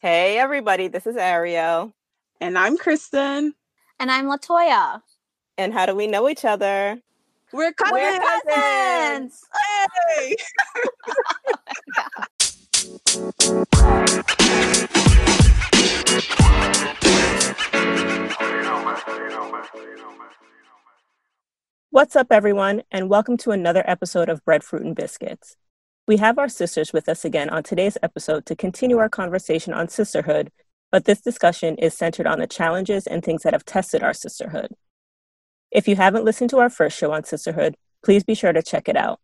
Hey, everybody, this is Ariel. And I'm Kristen. And I'm Latoya. And how do we know each other? We're cousins. We're cousins. Hey. What's up, everyone, and welcome to another episode of Bread, Fruit, and Biscuits. We have our sisters with us again on today's episode to continue our conversation on sisterhood, but this discussion is centered on the challenges and things that have tested our sisterhood. If you haven't listened to our first show on sisterhood, please be sure to check it out.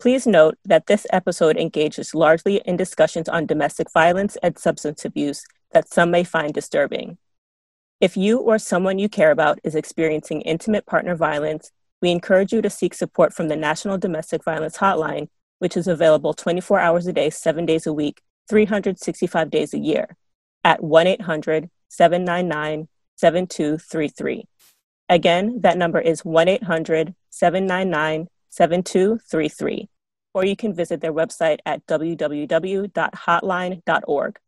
Please note that this episode engages largely in discussions on domestic violence and substance abuse that some may find disturbing. If you or someone you care about is experiencing intimate partner violence, we encourage you to seek support from the National Domestic Violence Hotline, which is available 24 hours a day, seven days a week, 365 days a year, at 1 800 799 7233. Again, that number is 1 800 799 7233. Or you can visit their website at www.hotline.org.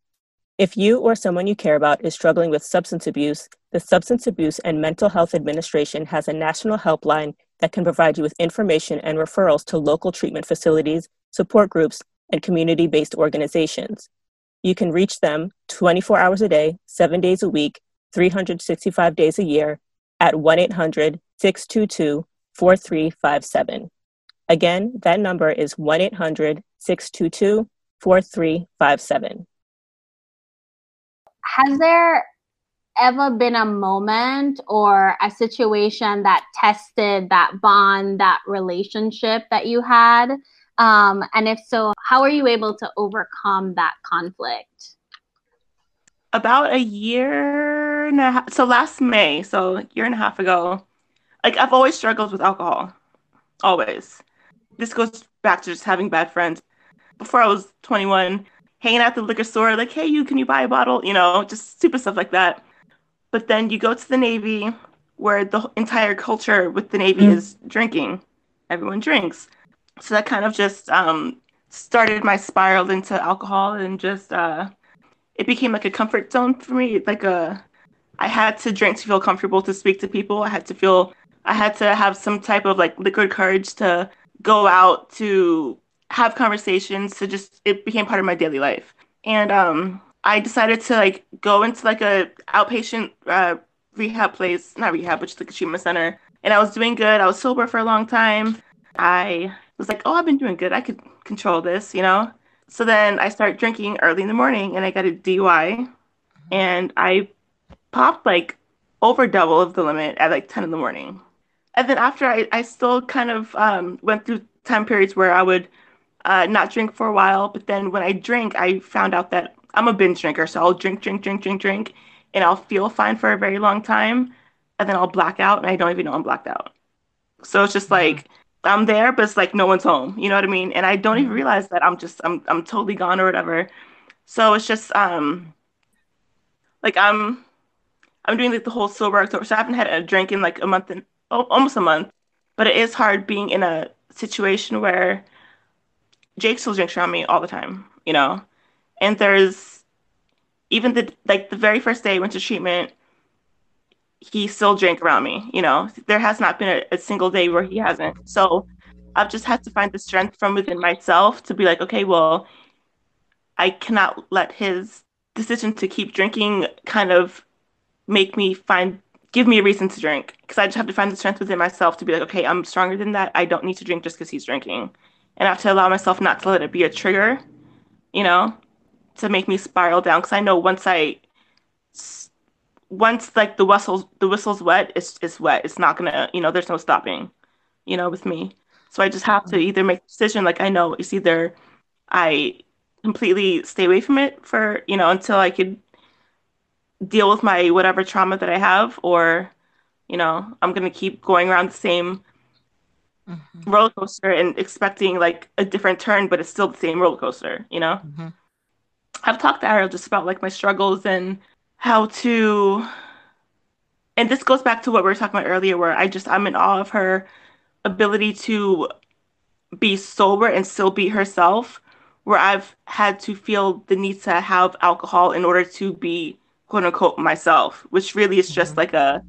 If you or someone you care about is struggling with substance abuse, the Substance Abuse and Mental Health Administration has a national helpline that can provide you with information and referrals to local treatment facilities, support groups, and community based organizations. You can reach them 24 hours a day, seven days a week, 365 days a year at 1 800 622 4357. Again, that number is 1 800 622 4357 has there ever been a moment or a situation that tested that bond, that relationship that you had? Um, and if so, how are you able to overcome that conflict? About a year and a half, so last May, so a year and a half ago, like I've always struggled with alcohol, always. This goes back to just having bad friends. Before I was 21, hanging out the liquor store, like, hey, you, can you buy a bottle? You know, just stupid stuff like that. But then you go to the Navy, where the entire culture with the Navy mm. is drinking. Everyone drinks. So that kind of just um, started my spiral into alcohol and just, uh, it became like a comfort zone for me. Like a, I had to drink to feel comfortable to speak to people. I had to feel, I had to have some type of like liquid courage to go out to have conversations to just it became part of my daily life and um i decided to like go into like a outpatient uh, rehab place not rehab but just like a treatment center. And i was doing good. I was sober for a long time. I was like oh i've been doing good. I could control this you know? So then i start drinking early in the morning and i got a dui and i popped like over double of the limit at like 10 in the morning. And then after i, I still kind of um, went through time periods where i would uh, not drink for a while. But then when I drink, I found out that I'm a binge drinker. So I'll drink, drink, drink, drink, drink, and I'll feel fine for a very long time. And then I'll black out and I don't even know I'm blacked out. So it's just mm-hmm. like, I'm there, but it's like no one's home. You know what I mean? And I don't even mm-hmm. realize that I'm just I'm I'm totally gone or whatever. So it's just um like I'm I'm doing like the whole sober October. So I haven't had a drink in like a month and oh, almost a month. But it is hard being in a situation where Jake still drinks around me all the time, you know. And there's even the like the very first day I went to treatment, he still drank around me, you know. There has not been a, a single day where he hasn't. So I've just had to find the strength from within myself to be like, okay, well, I cannot let his decision to keep drinking kind of make me find give me a reason to drink because I just have to find the strength within myself to be like, okay, I'm stronger than that. I don't need to drink just because he's drinking and I have to allow myself not to let it be a trigger, you know, to make me spiral down. Because I know once I, once like the whistle, the whistle's wet, it's it's wet. It's not gonna, you know, there's no stopping, you know, with me. So I just have to either make a decision. Like I know it's either I completely stay away from it for you know until I could deal with my whatever trauma that I have, or you know, I'm gonna keep going around the same mm-hmm. roller coaster and expecting like a different turn, but it's still the same roller coaster, you know? Mm-hmm. I've talked to Ariel just about like my struggles and how to and this goes back to what we were talking about earlier where I just I'm in awe of her ability to be sober and still be herself where I've had to feel the need to have alcohol in order to be quote unquote myself, which really is just mm-hmm. like a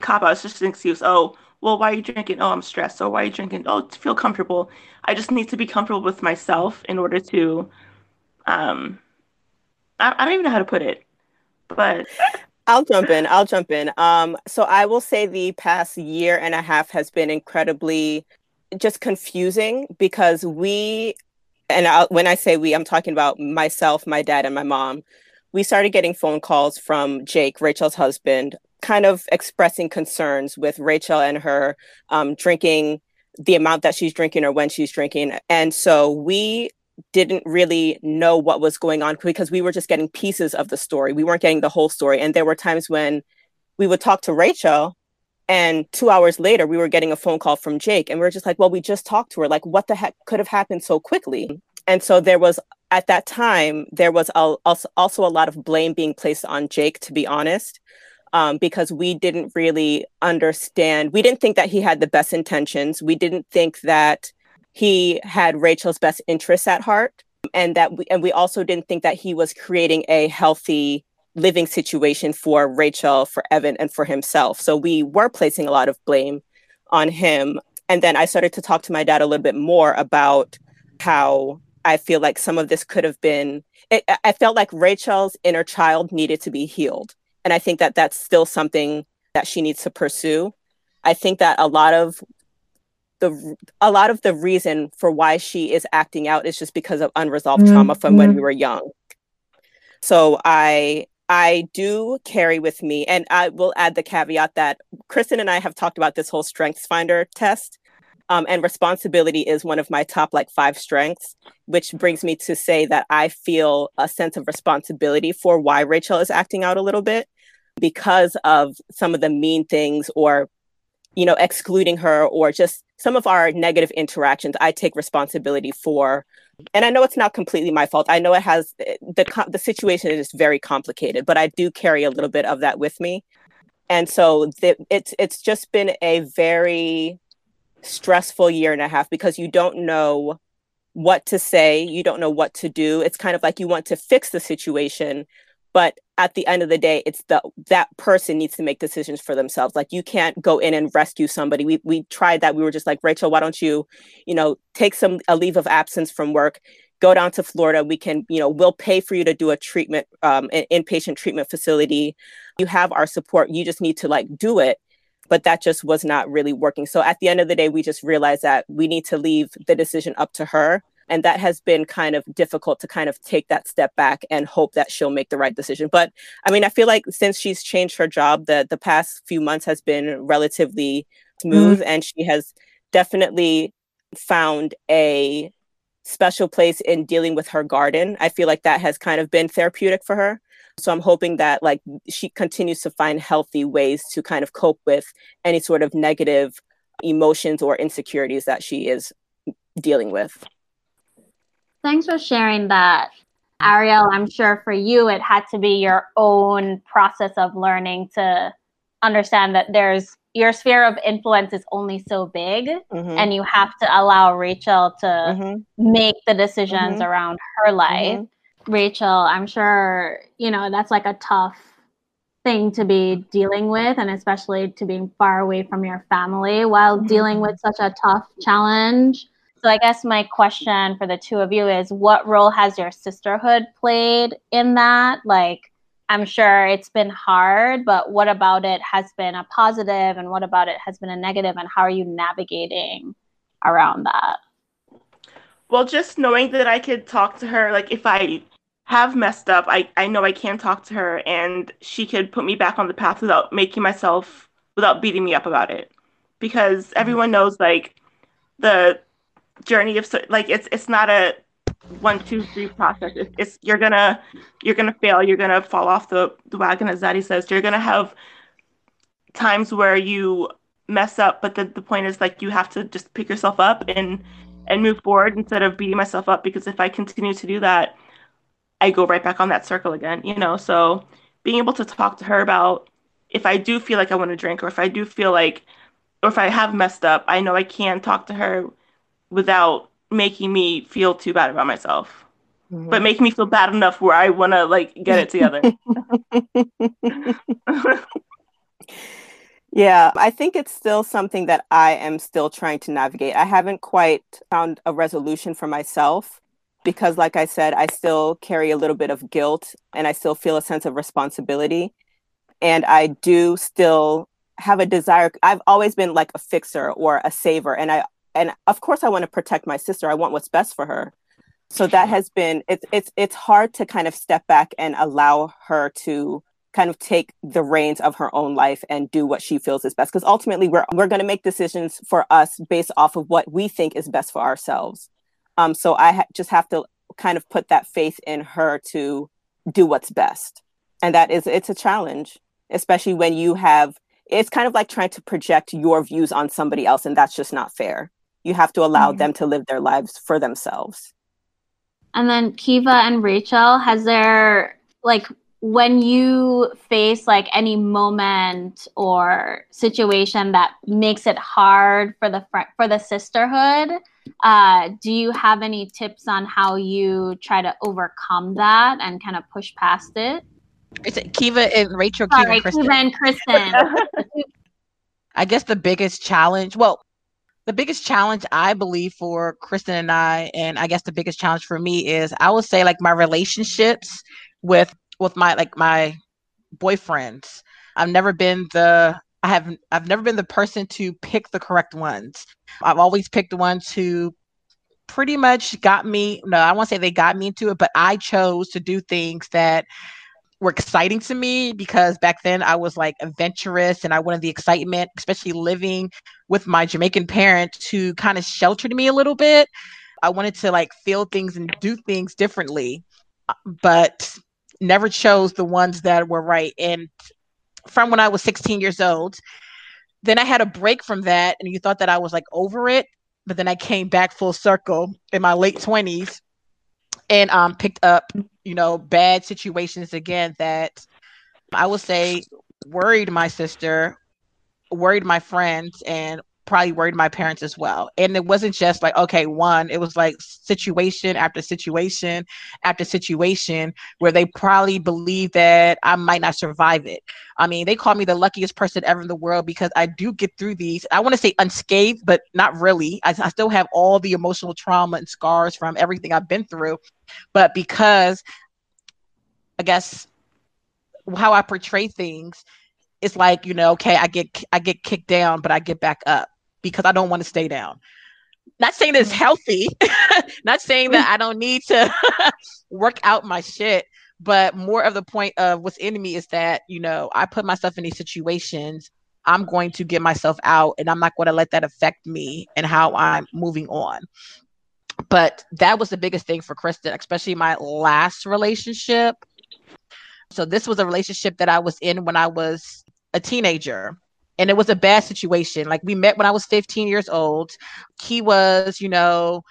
cop out. It's just an excuse. Oh, well, why are you drinking? Oh, I'm stressed. Or why are you drinking? Oh, to feel comfortable. I just need to be comfortable with myself in order to, um, I, I don't even know how to put it, but. I'll jump in. I'll jump in. Um, so I will say the past year and a half has been incredibly just confusing because we, and I, when I say we, I'm talking about myself, my dad, and my mom we started getting phone calls from Jake, Rachel's husband, kind of expressing concerns with Rachel and her um, drinking the amount that she's drinking or when she's drinking. And so we didn't really know what was going on because we were just getting pieces of the story. We weren't getting the whole story. And there were times when we would talk to Rachel and two hours later we were getting a phone call from Jake and we were just like, well, we just talked to her. Like what the heck could have happened so quickly? And so there was at that time, there was a, also a lot of blame being placed on Jake, to be honest, um, because we didn't really understand. We didn't think that he had the best intentions. We didn't think that he had Rachel's best interests at heart, and that we, and we also didn't think that he was creating a healthy living situation for Rachel, for Evan, and for himself. So we were placing a lot of blame on him. And then I started to talk to my dad a little bit more about how I feel like some of this could have been, it, I felt like Rachel's inner child needed to be healed. And I think that that's still something that she needs to pursue. I think that a lot of the a lot of the reason for why she is acting out is just because of unresolved mm-hmm. trauma from when we were young. So I I do carry with me, and I will add the caveat that Kristen and I have talked about this whole Strengths Finder test. Um, and responsibility is one of my top like five strengths, which brings me to say that I feel a sense of responsibility for why Rachel is acting out a little bit because of some of the mean things or, you know, excluding her or just some of our negative interactions. I take responsibility for. And I know it's not completely my fault. I know it has the the situation is very complicated, but I do carry a little bit of that with me. And so the, it's it's just been a very stressful year and a half because you don't know what to say, you don't know what to do. It's kind of like you want to fix the situation, but at the end of the day, it's the that person needs to make decisions for themselves. Like you can't go in and rescue somebody. We we tried that. We were just like, Rachel, why don't you, you know, take some a leave of absence from work, go down to Florida. We can, you know, we'll pay for you to do a treatment, um, an inpatient treatment facility. You have our support. You just need to like do it but that just was not really working. So at the end of the day, we just realized that we need to leave the decision up to her. And that has been kind of difficult to kind of take that step back and hope that she'll make the right decision. But I mean, I feel like since she's changed her job, the the past few months has been relatively smooth mm-hmm. and she has definitely found a special place in dealing with her garden. I feel like that has kind of been therapeutic for her. So I'm hoping that like she continues to find healthy ways to kind of cope with any sort of negative emotions or insecurities that she is dealing with. Thanks for sharing that. Ariel, I'm sure for you it had to be your own process of learning to understand that there's your sphere of influence is only so big mm-hmm. and you have to allow Rachel to mm-hmm. make the decisions mm-hmm. around her life. Mm-hmm. Rachel, I'm sure, you know, that's like a tough thing to be dealing with, and especially to being far away from your family while mm-hmm. dealing with such a tough challenge. So, I guess my question for the two of you is what role has your sisterhood played in that? Like, I'm sure it's been hard, but what about it has been a positive and what about it has been a negative, and how are you navigating around that? Well, just knowing that I could talk to her, like if I have messed up, I, I know I can talk to her and she could put me back on the path without making myself, without beating me up about it. Because mm-hmm. everyone knows like the journey of, like, it's, it's not a one, two, three process. It's, it's you're gonna, you're gonna fail. You're gonna fall off the, the wagon, as Zaddy says. You're gonna have times where you mess up, but the, the point is like you have to just pick yourself up and, and move forward instead of beating myself up because if I continue to do that, I go right back on that circle again, you know? So being able to talk to her about if I do feel like I want to drink or if I do feel like, or if I have messed up, I know I can talk to her without making me feel too bad about myself. Mhm. but make me feel bad enough where I want to like get it together. Yeah, I think it's still something that I am still trying to navigate. I haven't quite found a resolution for myself because, like I said, I still carry a little bit of guilt and I still feel a sense of responsibility. And I do still have a desire. I've always been like a fixer or a saver. And I, and of course, I want to protect my sister. I want what's best for her. So that has been, it's, it's, it's hard to kind of step back and allow her to kind of take the reins of her own life and do what she feels is best. Because ultimately we're we're going to make decisions for us based off of what we think is best for ourselves. Um so i ha- just have to kind of put that faith in her to do what's best. And that is it's a challenge especially when you have it's kind of like trying to project your views on somebody else and that's just not fair you have to allow Mhm. them to live their lives for themselves And then Kiva and Rachel, has there like when you face like any moment or situation that makes it hard for the fr- for the sisterhood, uh, do you have any tips on how you try to overcome that and kind of push past it? It's Kiva and Rachel, Kiva and Kristen. Kiva and Kristen. I guess the biggest challenge, well, the biggest challenge I believe for Kristen and I, and I guess the biggest challenge for me is I would say like my relationships with with my like my boyfriends. I've never been the I have I've never been the person to pick the correct ones. I've always picked ones who pretty much got me no, I won't say they got me into it, but I chose to do things that were exciting to me because back then I was like adventurous and I wanted the excitement, especially living with my Jamaican parents who kind of sheltered me a little bit. I wanted to like feel things and do things differently, uh, but never chose the ones that were right. And from when I was 16 years old, then I had a break from that, and you thought that I was like over it, but then I came back full circle in my late 20s and um picked up you know bad situations again that i would say worried my sister worried my friends and probably worried my parents as well. And it wasn't just like okay one it was like situation after situation after situation where they probably believe that i might not survive it. I mean they call me the luckiest person ever in the world because i do get through these. I want to say unscathed but not really. I, I still have all the emotional trauma and scars from everything i've been through. But because i guess how i portray things it's like you know okay i get i get kicked down but i get back up because i don't want to stay down. Not saying it's mm. healthy not saying that mm. i don't need to work out my shit but more of the point of what's in me is that you know i put myself in these situations i'm going to get myself out and i'm not going to let that affect me and how i'm moving on. But that was the biggest thing for kristen especially my last relationship. So this was a relationship that i was in when i was a teenager and it was a bad situation. Like we met when i was 15 years old. He was you know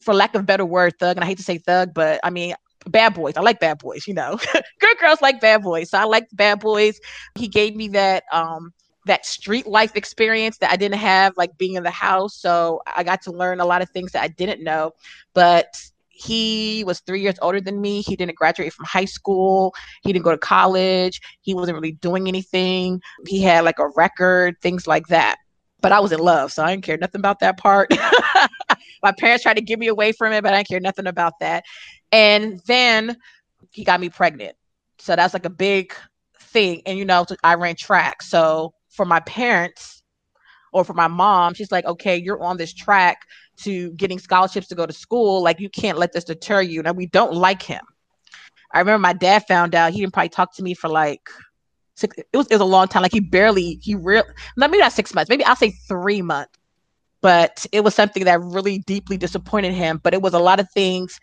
for lack of better word thug and i hate to say thug but i mean bad boys. I like bad boys you know. Good girls like bad boys so i liked bad boys. He gave me that um that street life experience that i didn't have like being in the house so i got to learn a lot of things that i didn't know. But he was three years older than me. He didn't graduate from high school. He didn't go to college. He wasn't really doing anything. He had like a record things like that. But i was in love so i didn't care nothing about that part. My parents tried to get me away from it but i didn't care nothing about that. And then he got me pregnant. So that's like a big thing. And you know i ran track. So for my parents or for my mom she's like okay you're on this track to getting scholarships to go to school like you can't let this deter you now we don't like him i remember my dad found out he didn't probably talk to me for like six it was, it was a long time like he barely he real maybe not six months maybe i'll say three months but it was something that really deeply disappointed him but it was a lot of things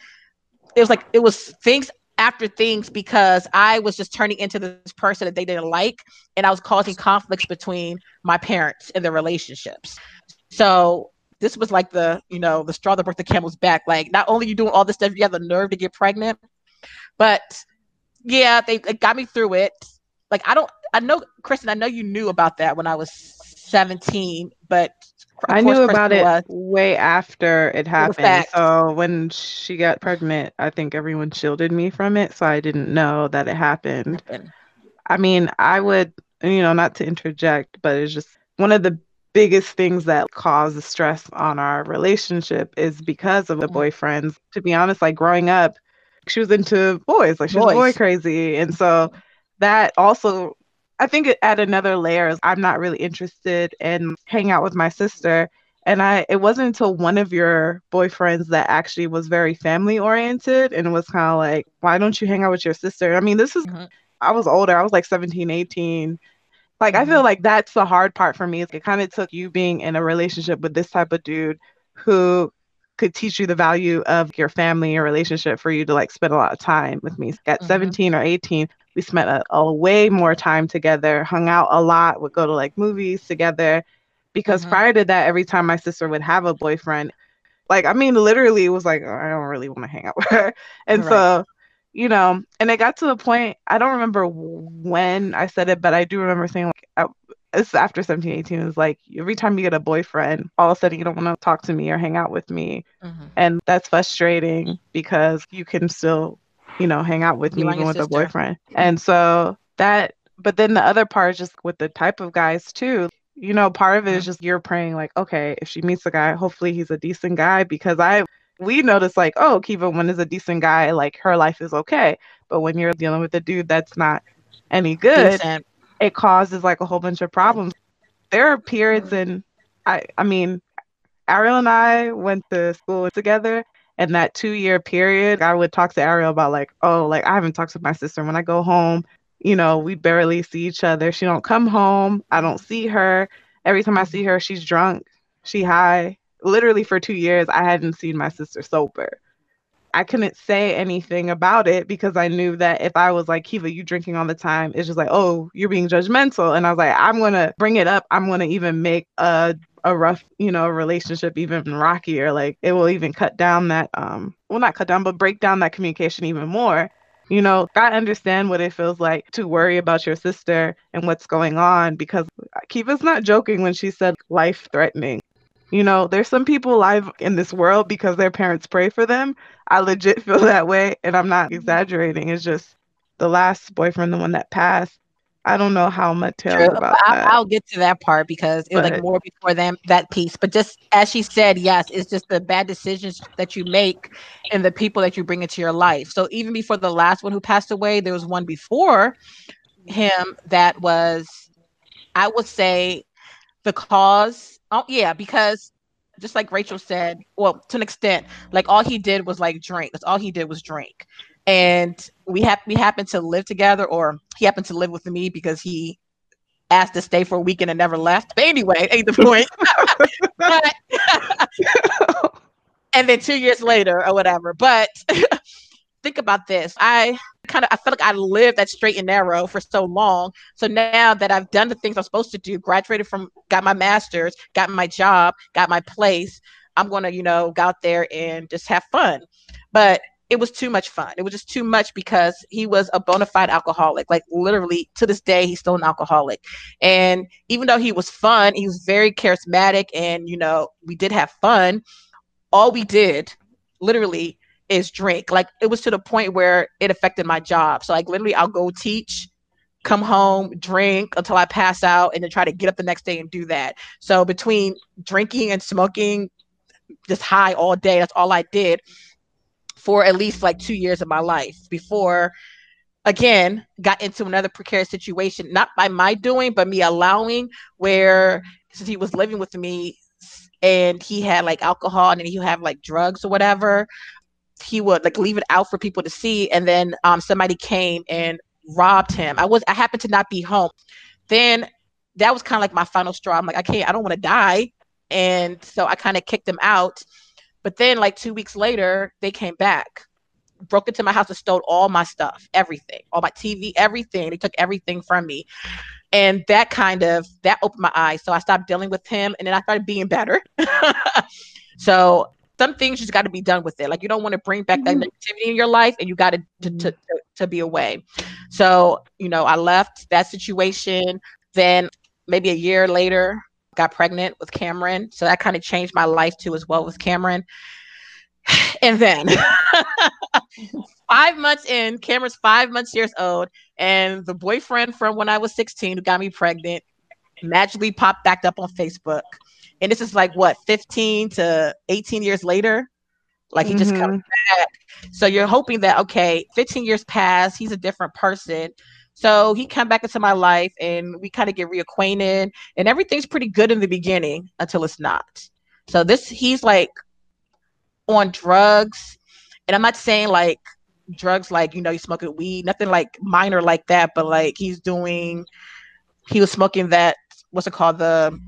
it was like it was things after things because I was just turning into this person that they didn't like, and I was causing conflicts between my parents and their relationships. So this was like the you know the straw that broke the camel's back. Like not only you doing all this stuff, you have the nerve to get pregnant, but yeah, they, they got me through it. Like I don't, I know, Kristen, I know you knew about that when I was 17, but I knew course, about Kristen it was. way after it happened. So when she got pregnant, I think everyone shielded me from it, so I didn't know that it happened. I mean, I would, you know, not to interject, but it's just one of the biggest things that causes stress on our relationship is because of the Mhm. boyfriends. To be honest, like growing up, she was into boys, like she was boy crazy. And so that also, I think it add another layer is I'm not really interested in hanging out with my sister. And I, it wasn't until one of your boyfriends that actually was very family oriented and was kind of like, why don't you hang out with your sister? I mean, this is Mhm. I was older. I was like 17, 18. Like, I feel like that's the hard part for me. It kind of took you being in a relationship with this type of dude who could teach you the value of your family and relationship for you to like spend a lot of time with me. At Mhm. 17 or 18, we spent a, a way more time together, hung out a lot, would go to like movies together. Because Mhm. prior to that, every time my sister would have a boyfriend, like, I mean, literally, it was like, "Oh, I don't really want to hang out with her. And Right. so, you know, and it got to the point, I don't remember when I said it, but I do remember saying, like, I, it's after 17, 18, it was like, every time you get a boyfriend, all of a sudden you don't want to talk to me or hang out with me. Mhm. And that's frustrating because you can still, you know, hang out with Be me even with a sister. boyfriend. And so that, but then the other part is just with the type of guys too. You know, part of it is just you're praying like, okay, if she meets a guy, hopefully he's a decent guy because I we notice like, oh, Kiva, when is a decent guy, like her life is okay. But when you're dealing with a dude that's not any good, Decent. it causes like a whole bunch of problems. There are periods in I I mean, Ariel and I went to school together and that two year period, I would talk to Ariel about like, oh, like I haven't talked to my sister. When I go home, you know, we barely see each other. She don't come home. I don't see her. Every time I see her, she's drunk. She high. Literally for two years, I hadn't seen my sister sober. I couldn't say anything about it because I knew that if I was like, Kiva, you drinking all the time, it's just like, oh, you're being judgmental. And I was like, I'm gonna bring it up. I'm gonna even make a a rough, you know, relationship even rockier. Like it will even cut down that um well not cut down, but break down that communication even more. You know, I understand what it feels like to worry about your sister and what's going on because Kiva's not joking when she said life threatening. You know, there's some people alive in this world because their parents pray for them. I legit feel that way, and I'm not mm-hmm. exaggerating. It's just the last boyfriend, the one that passed. I don't know how much tell True. about I'll, that. I'll get to that part because it was like more before them that piece. But just as she said, yes, it's just the bad decisions that you make and the people that you bring into your life. So even before the last one who passed away, there was one before him that was, I would say, the cause. Oh yeah, because just like Rachel said, well, to an extent, like all he did was like drink. That's all he did was drink. And we have we happened to live together, or he happened to live with me because he asked to stay for a weekend and never left. But anyway, ain't the point. But- and then two years later or whatever. But think about this. I kind of I felt like I lived that straight and narrow for so long. So now that I've done the things I'm supposed to do, graduated from got my master's, got my job, got my place, I'm gonna, you know, go out there and just have fun. But it was too much fun. It was just too much because he was a bona fide alcoholic. Like literally to this day, he's still an alcoholic. And even though he was fun, he was very charismatic and you know, we did have fun. All we did literally is drink. Like it was to the point where it affected my job. So like literally I'll go teach, come home, drink until I pass out, and then try to get up the next day and do that. So between drinking and smoking, just high all day, that's all I did for at least like two years of my life before again got into another precarious situation not by my doing but me allowing where since he was living with me and he had like alcohol and then he have like drugs or whatever he would like leave it out for people to see and then um somebody came and robbed him. I was i happened to not be home. Then that was kind of like my final straw. I'm like i can't i don't want to die. And so i kind of kicked him out. But then like two weeks later they came back broke into my house and stole all my stuff everything all my tv everything. They took everything from me. And that kind of that opened my eyes. So i stopped dealing with him and then i started being better. So some things just got to be done with it like you don't want to bring back that mm-hmm. negativity in your life and you got to mm-hmm. to, to to be away so you know i left that situation then maybe a year later got pregnant with Cameron. So that kind of changed my life too, as well with Cameron. And then five months in, Cameron's five months years old, and the boyfriend from when I was 16 who got me pregnant magically popped back up on Facebook. And this is like what 15 to 18 years later. Like he mm-hmm. just comes back. So you're hoping that okay, 15 years pass, he's a different person. So he come back into my life and we kind of get reacquainted and everything's pretty good in the beginning until it's not. So this he's like on drugs. And I'm not saying like drugs like, you know, he's smoking weed, nothing like minor like that, but like he's doing he was smoking that what's it called? The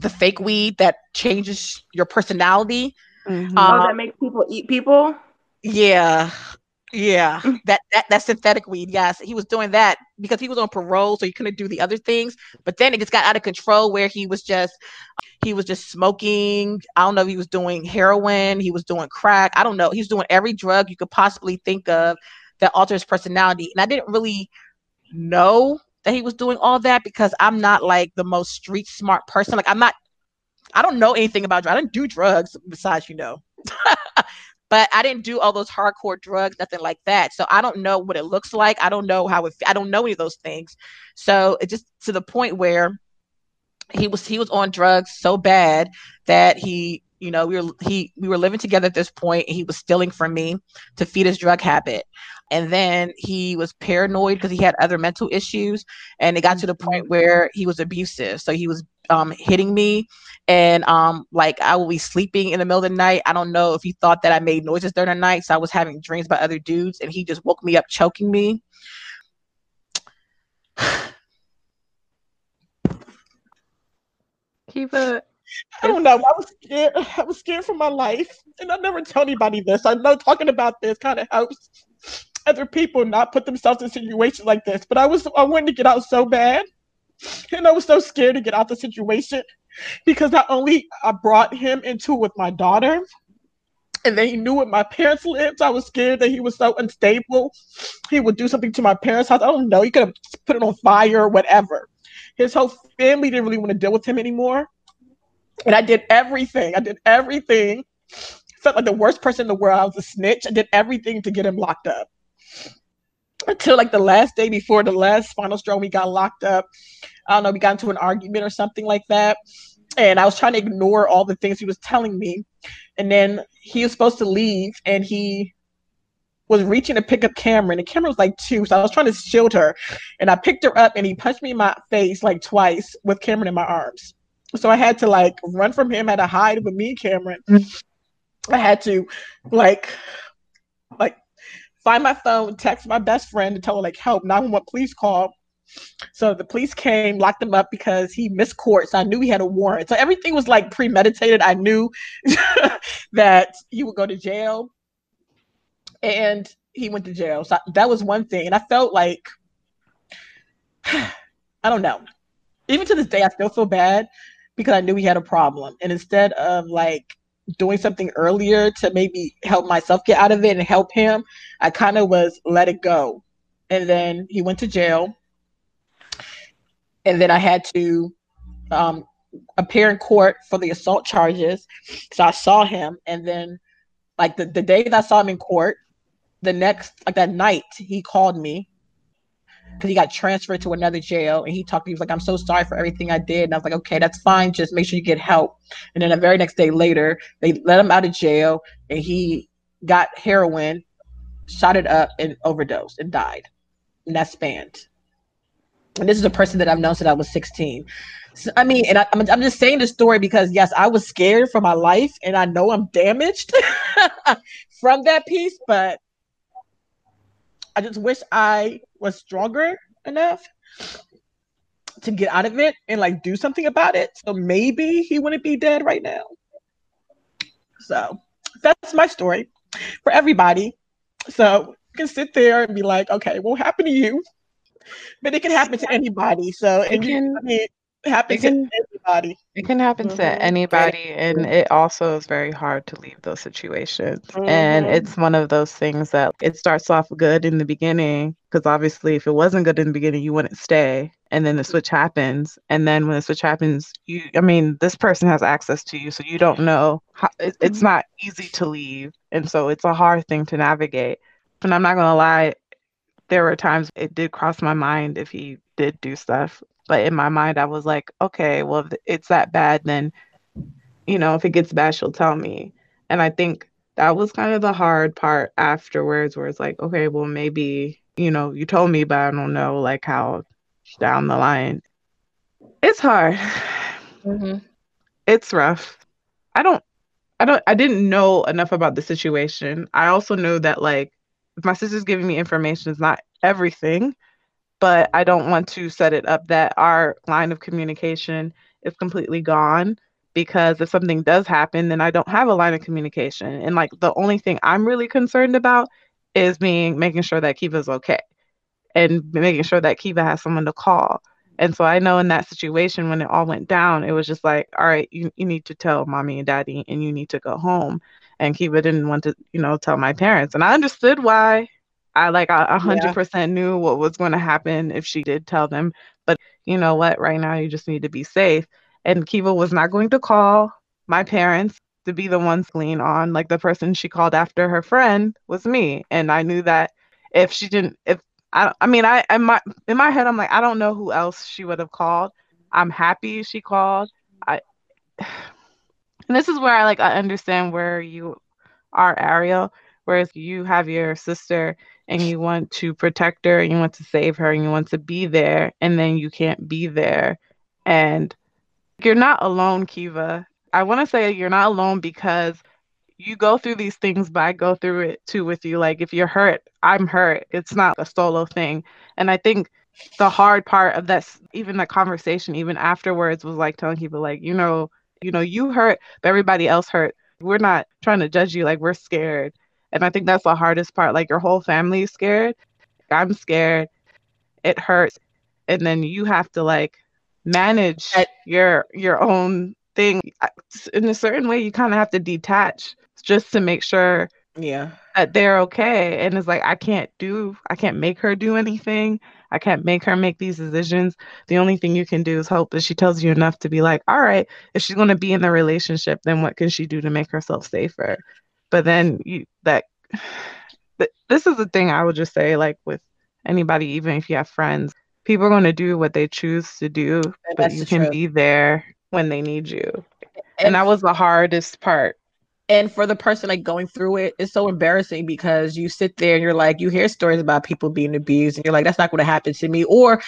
the fake weed that changes your personality. Mm-hmm. Um, oh, that makes people eat people. Yeah, yeah, that, that that synthetic weed. Yes, he was doing that because he was on parole, so he couldn't do the other things. But then it just got out of control, where he was just he was just smoking. I don't know if he was doing heroin, he was doing crack. I don't know. He's doing every drug you could possibly think of that alters personality. And I didn't really know that he was doing all that because I'm not like the most street smart person. Like I'm not. I don't know anything about drugs. I didn't do drugs besides, you know. but I didn't do all those hardcore drugs, nothing like that. So I don't know what it looks like. I don't know how it. I don't know any of those things. So it just to the point where he was he was on drugs so bad that he you know we were he we were living together at this point he was stealing from me to feed his drug habit and then he was paranoid because he had other mental issues and it got to the point mm-hmm. where he was abusive so he was um, hitting me and um, like i would be sleeping in the middle of the night i don't know if he thought that i made noises during the night so i was having dreams about other dudes and he just woke me up choking me Kiva, I don't know. I was scared. I was scared for my life, and I never tell anybody this. I know talking about this kind of helps other people not put themselves in situations like this. But I was I wanted to get out so bad, and I was so scared to get out the situation because not only I brought him into it with my daughter, and then he knew where my parents lived. I was scared that he was so unstable. He would do something to my parents' house. I don't know. He could have put it on fire or whatever. His whole family didn't really want to deal with him anymore. And I did everything. I did everything. Felt like the worst person in the world. I was a snitch. I did everything to get him locked up until like the last day before the last final straw, we got locked up. I don't know, we got into an argument or something like that. And I was trying to ignore all the things he was telling me. And then he was supposed to leave and he was reaching to pick up Cameron. And Cameron was like two. So I was trying to shield her. And I picked her up and he punched me in my face like twice with Cameron in my arms. So I had to like run from him, I had to hide with me and Cameron. Mm. I had to like find my phone, text my best friend to tell her like help, 911 police call. So the police came, locked him up because he missed court. So I knew he had a warrant. So everything was like premeditated. I knew that he would go to jail. And he went to jail. So that was one thing. And I felt like I don't know. Even to this day, I still feel bad because I knew he had a problem. And instead of like doing something earlier to maybe help myself get out of it and help him, I kind of was let it go. And then he went to jail. And then I had to um, appear in court for the assault charges. So I saw him. And then, like, the, the day that I saw him in court, the next, like that night, he called me because he got transferred to another jail and he talked he was like, I'm so sorry for everything I did. And I was like, okay, that's fine. Just make sure you get help. And then the very next day later, they let him out of jail and he got heroin, shot it up and overdosed and died. And that spanned. And this is a person that I've known since I was 16. So, I mean, and I, I'm, I'm just saying this story because yes, I was scared for my life and I know I'm damaged from that piece, but I just wish I was stronger enough to get out of it and like do something about it. So maybe he wouldn't be dead right now. So that's my story for everybody. So you can sit there and be like, okay, what happened to you? But it can happen to anybody. So and can, I mean, happen It can- to anybody. It can happen Mhm. to anybody, and it also is very hard to leave those situations. And Mhm. it's one of those things that it starts off good in the beginning, because obviously, if it wasn't good in the beginning, you wouldn't stay. And then the switch happens. And then when the switch happens, you, I mean, this person has access to you, so you don't know. How, it, it's not easy to leave. And so it's a hard thing to navigate. And I'm not going to lie, there were times it did cross my mind if he did do stuff but in my mind i was like okay well if it's that bad then you know if it gets bad she'll tell me. And i think that was kind of the hard part afterwards where it's like okay well maybe you know you told me but i don't know like how down the line. It's hard. Mm-hmm. It's rough. I don't i don't i didn't know enough about the situation. I also know that like if my sister's giving me information it's not everything but I don't want to set it up that our line of communication is completely gone because if something does happen, then I don't have a line of communication. And like the only thing I'm really concerned about is being making sure that Kiva's okay and making sure that Kiva has someone to call. And so I know in that situation when it all went down, it was just like, all right, you, you need to tell mommy and daddy and you need to go home. And Kiva didn't want to, you know, tell my parents. And I understood why I like a hundred percent knew what was going to happen if she did tell them. But you know what? Right now, you just need to be safe. And Kiva was not going to call my parents to be the ones lean on. Like the person she called after her friend was me, and I knew that if she didn't, if I, I mean, I, in my in my head, I'm like, I don't know who else she would have called. I'm happy she called. I, and this is where I like I understand where you are, Ariel. Whereas you have your sister and you want to protect her and you want to save her and you want to be there and then you can't be there. And you're not alone kiva. I want to say you're not alone because you go through these things but i go through it too with you. Like if you're hurt i'm hurt. It's not a solo thing. And i think the hard part of that even the conversation even afterwards was like telling people like you know you know you hurt but everybody else hurt. We're not trying to judge you. Like we're scared and I think that's the hardest part. Like your whole family is scared. I'm scared. It hurts. And then you have to like manage your your own thing. In a certain way, you kind of have to detach just to make sure Yeah. that they're okay. And it's like I can't do I can't make her do anything. I can't make her make these decisions. The only thing you can do is hope that she tells you enough to be like, all right, if she's gonna be in the relationship, then what can she do to make herself safer? But then you that th- this is the thing I would just say, like with anybody, even if you have friends, people are gonna do what they choose to do, but you can truth. be there when they need you. And, And that was the hardest part. and for the person like going through it, it's so embarrassing because you sit there and you're like, you hear stories about people being abused, and you're like, that's not going to happen to me. Or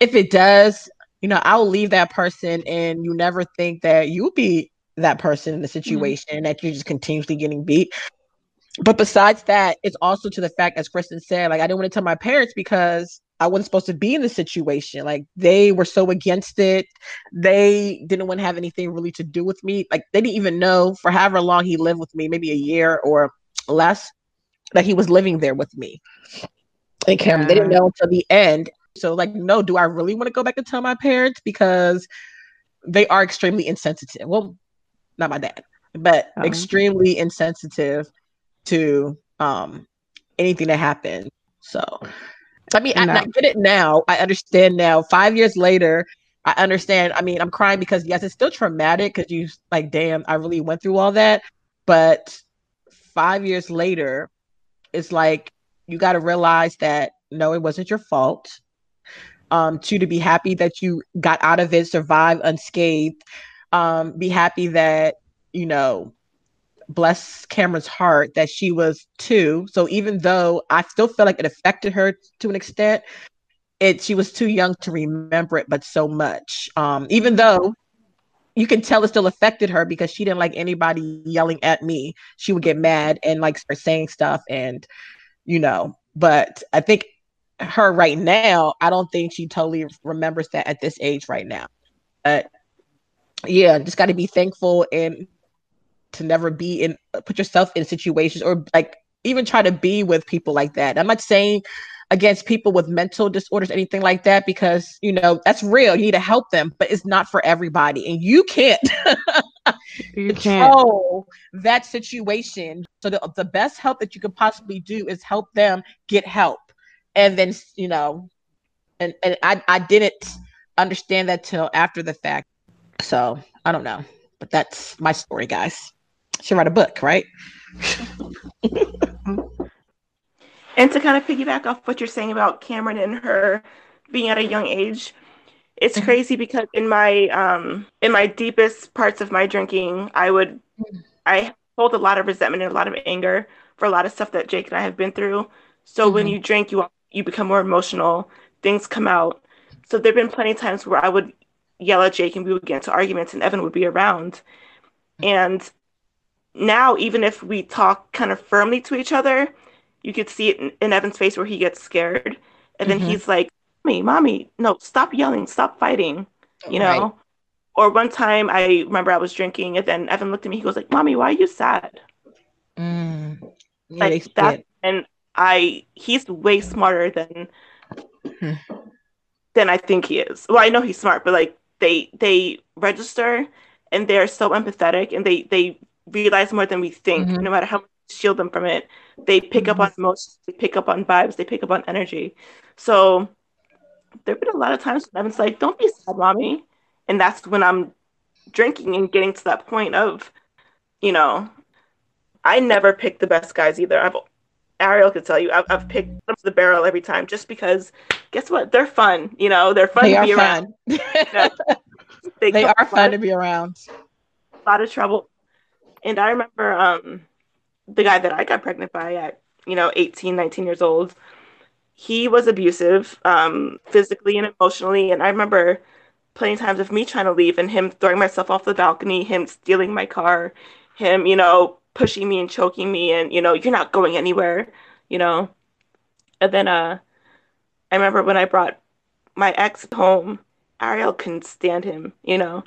if it does, you know, I'll leave that person, and you never think that you'll be that person in the mm-hmm. situation that you're just continuously getting beat. But besides that, it's also to the fact, as Kristen said, like I didn't want to tell my parents because I wasn't supposed to be in the situation. Like they were so against it. They didn't want to have anything really to do with me. Like they didn't even know for however long he lived with me, maybe a year or less, that he was living there with me. And Cameron, they didn't know until the end. So like, no, do I really want to go back and tell my parents because they are extremely insensitive? Well, not my dad, but Oh. extremely insensitive to um anything that happened. So I mean, I, And I get it now. I understand now. Five years later, I understand. I mean, I'm crying because yes, it's still traumatic because you like, damn, I really went through all that. But five years later, it's like you got to realize that no, it wasn't your fault. Um, two, to be happy that you got out of it, survived unscathed. Um, be happy that you know bless Cameron's heart that she was two. So even though I still feel like it affected her to an extent, it she was too young to remember it, but so much. Um, even though you can tell it still affected her because she didn't like anybody yelling at me. She would get mad and like start saying stuff and you know, but I think her right now, I don't think she totally remembers that at this age right now. But yeah, just got to be thankful and to never be in put yourself in situations or like even try to be with people like that. I'm not saying against people with mental disorders, anything like that, because you know that's real. You need to help them, but it's not for everybody, and you can't you control can't. that situation. So the, the best help that you could possibly do is help them get help, and then you know, and and I I didn't understand that till after the fact. So I don't know, but that's my story, guys. Should write a book, right? and to kind of piggyback off what you're saying about Cameron and her being at a young age, it's mm-hmm. crazy because in my um in my deepest parts of my drinking, I would I hold a lot of resentment and a lot of anger for a lot of stuff that Jake and I have been through. So mm-hmm. when you drink, you you become more emotional. Things come out. So there've been plenty of times where I would yell at Jake and we would get into arguments, and Evan would be around. And now, even if we talk kind of firmly to each other, you could see it in, in Evan's face where he gets scared, and then mm-hmm. he's like, "Mommy, mommy, no, stop yelling, stop fighting," you know. Right. Or one time, I remember I was drinking, and then Evan looked at me. He goes like, "Mommy, why are you sad?" Mm. Yeah, like that, and I, he's way smarter than hmm. than I think he is. Well, I know he's smart, but like they they register and they're so empathetic and they they realize more than we think. Mm-hmm. No matter how much shield them from it, they pick mm-hmm. up on emotions, they pick up on vibes, they pick up on energy. So there've been a lot of times when Evan's like, "Don't be sad, mommy," and that's when I'm drinking and getting to that point of, you know, I never pick the best guys either. I've Ariel could tell you, I've, I've picked up the barrel every time just because. Guess what? They're fun. You know, they're fun they to be around. they, they are fun to be around. A lot of trouble. And I remember um, the guy that I got pregnant by at, you know, 18, 19 years old, he was abusive um, physically and emotionally. And I remember plenty of times of me trying to leave and him throwing myself off the balcony, him stealing my car, him, you know, pushing me and choking me and, you know, you're not going anywhere, you know. And then uh, I remember when I brought my ex home, Ariel couldn't stand him, you know.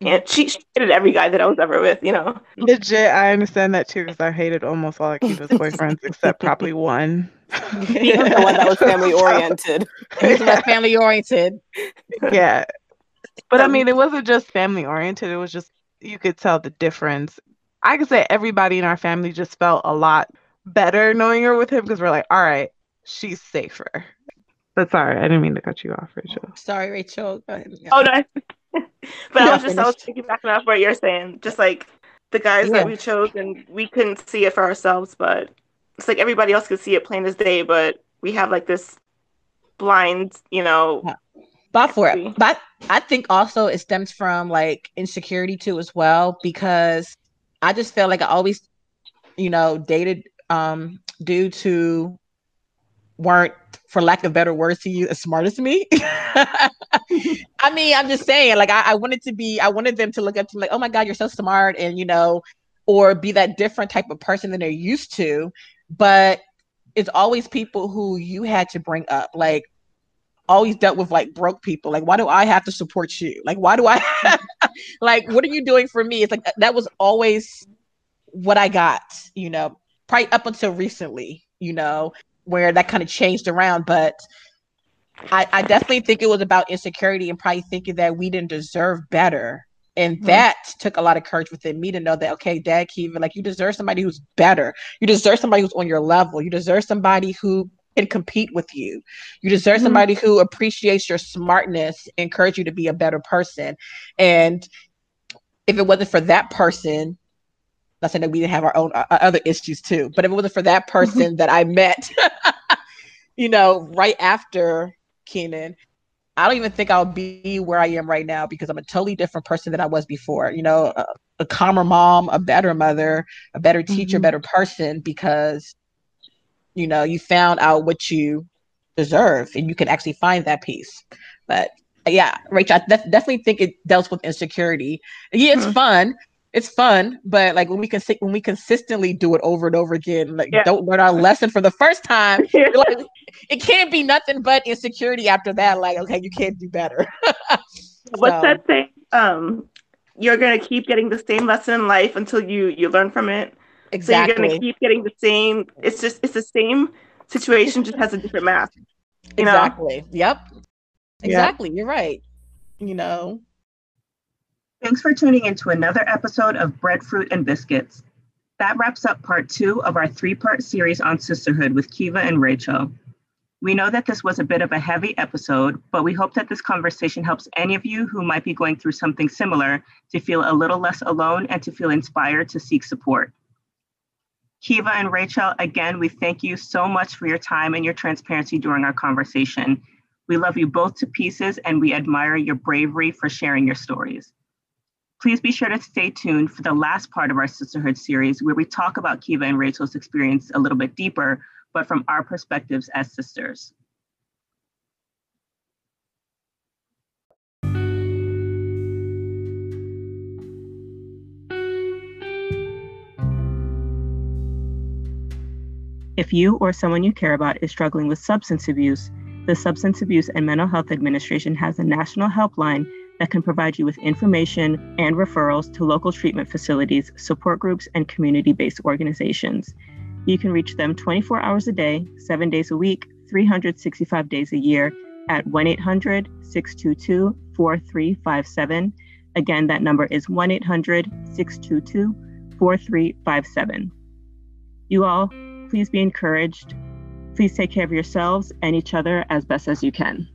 And she, she hated every guy that I was ever with, you know. Legit, I understand that too because I hated almost all Akiva's boyfriends except probably one. He was the one that was family oriented. He was family oriented. Yeah. But I mean, it wasn't just family oriented. It was just, you could tell the difference. I could say everybody in our family just felt a lot better knowing her with him because we're like, all right, she's safer. But sorry, I didn't mean to cut you off, Rachel. Sorry, Rachel. Oh no. but I was just I was thinking back off what you're saying. Just like the guys yeah. that we chose and we couldn't see it for ourselves, but it's like everybody else could see it plain as day, but we have like this blind, you know. Yeah. But for it. But I think also it stems from like insecurity too as well, because I just felt like I always, you know, dated um dudes who weren't for lack of better words to you, as smart as me. I mean, I'm just saying, like, I, I, wanted to be, I wanted them to look up to me like, oh my God, you're so smart. And, you know, or be that different type of person than they're used to. But it's always people who you had to bring up. Like, always dealt with like broke people. Like, why do I have to support you? Like, why do I, like, what are you doing for me? It's like, that was always what I got, you know, probably up until recently, you know where that kind of changed around. But I, I definitely think it was about insecurity and probably thinking that we didn't deserve better. And mm-hmm. that took a lot of courage within me to know that, okay, Dad Kiva, like you deserve somebody who's better. You deserve somebody who's on your level. You deserve somebody who can compete with you. You deserve mm-hmm. somebody who appreciates your smartness, encourage you to be a better person. And if it wasn't for that person, not saying that we didn't have our own uh, other issues too, but if it wasn't for that person that I met, you know, right after Keenan, I don't even think I'll be where I am right now because I'm a totally different person than I was before. You know, a, a calmer mom, a better mother, a better teacher, mm-hmm. better person because, you know, you found out what you deserve and you can actually find that peace. But yeah, Rachel, I def- definitely think it deals with insecurity. Yeah, it's mm-hmm. fun, it's fun, but like when we can when we consistently do it over and over again, like yeah. don't learn our lesson for the first time, like, it can't be nothing but insecurity after that. Like, okay, you can't do better. What's so. that thing? Um, you're gonna keep getting the same lesson in life until you you learn from it. Exactly. So you're gonna keep getting the same. It's just it's the same situation just has a different mask. You exactly. Know? Yep. Exactly. Yep. You're right. You know. Thanks for tuning in to another episode of Breadfruit and Biscuits. That wraps up part two of our three part series on sisterhood with Kiva and Rachel. We know that this was a bit of a heavy episode, but we hope that this conversation helps any of you who might be going through something similar to feel a little less alone and to feel inspired to seek support. Kiva and Rachel, again, we thank you so much for your time and your transparency during our conversation. We love you both to pieces and we admire your bravery for sharing your stories. Please be sure to stay tuned for the last part of our sisterhood series where we talk about Kiva and Rachel's experience a little bit deeper but from our perspectives as sisters. If you or someone you care about is struggling with substance abuse, the Substance Abuse and Mental Health Administration has a national helpline that can provide you with information and referrals to local treatment facilities, support groups, and community based organizations. You can reach them 24 hours a day, seven days a week, 365 days a year at 1 800 622 4357. Again, that number is 1 800 622 4357. You all, please be encouraged. Please take care of yourselves and each other as best as you can.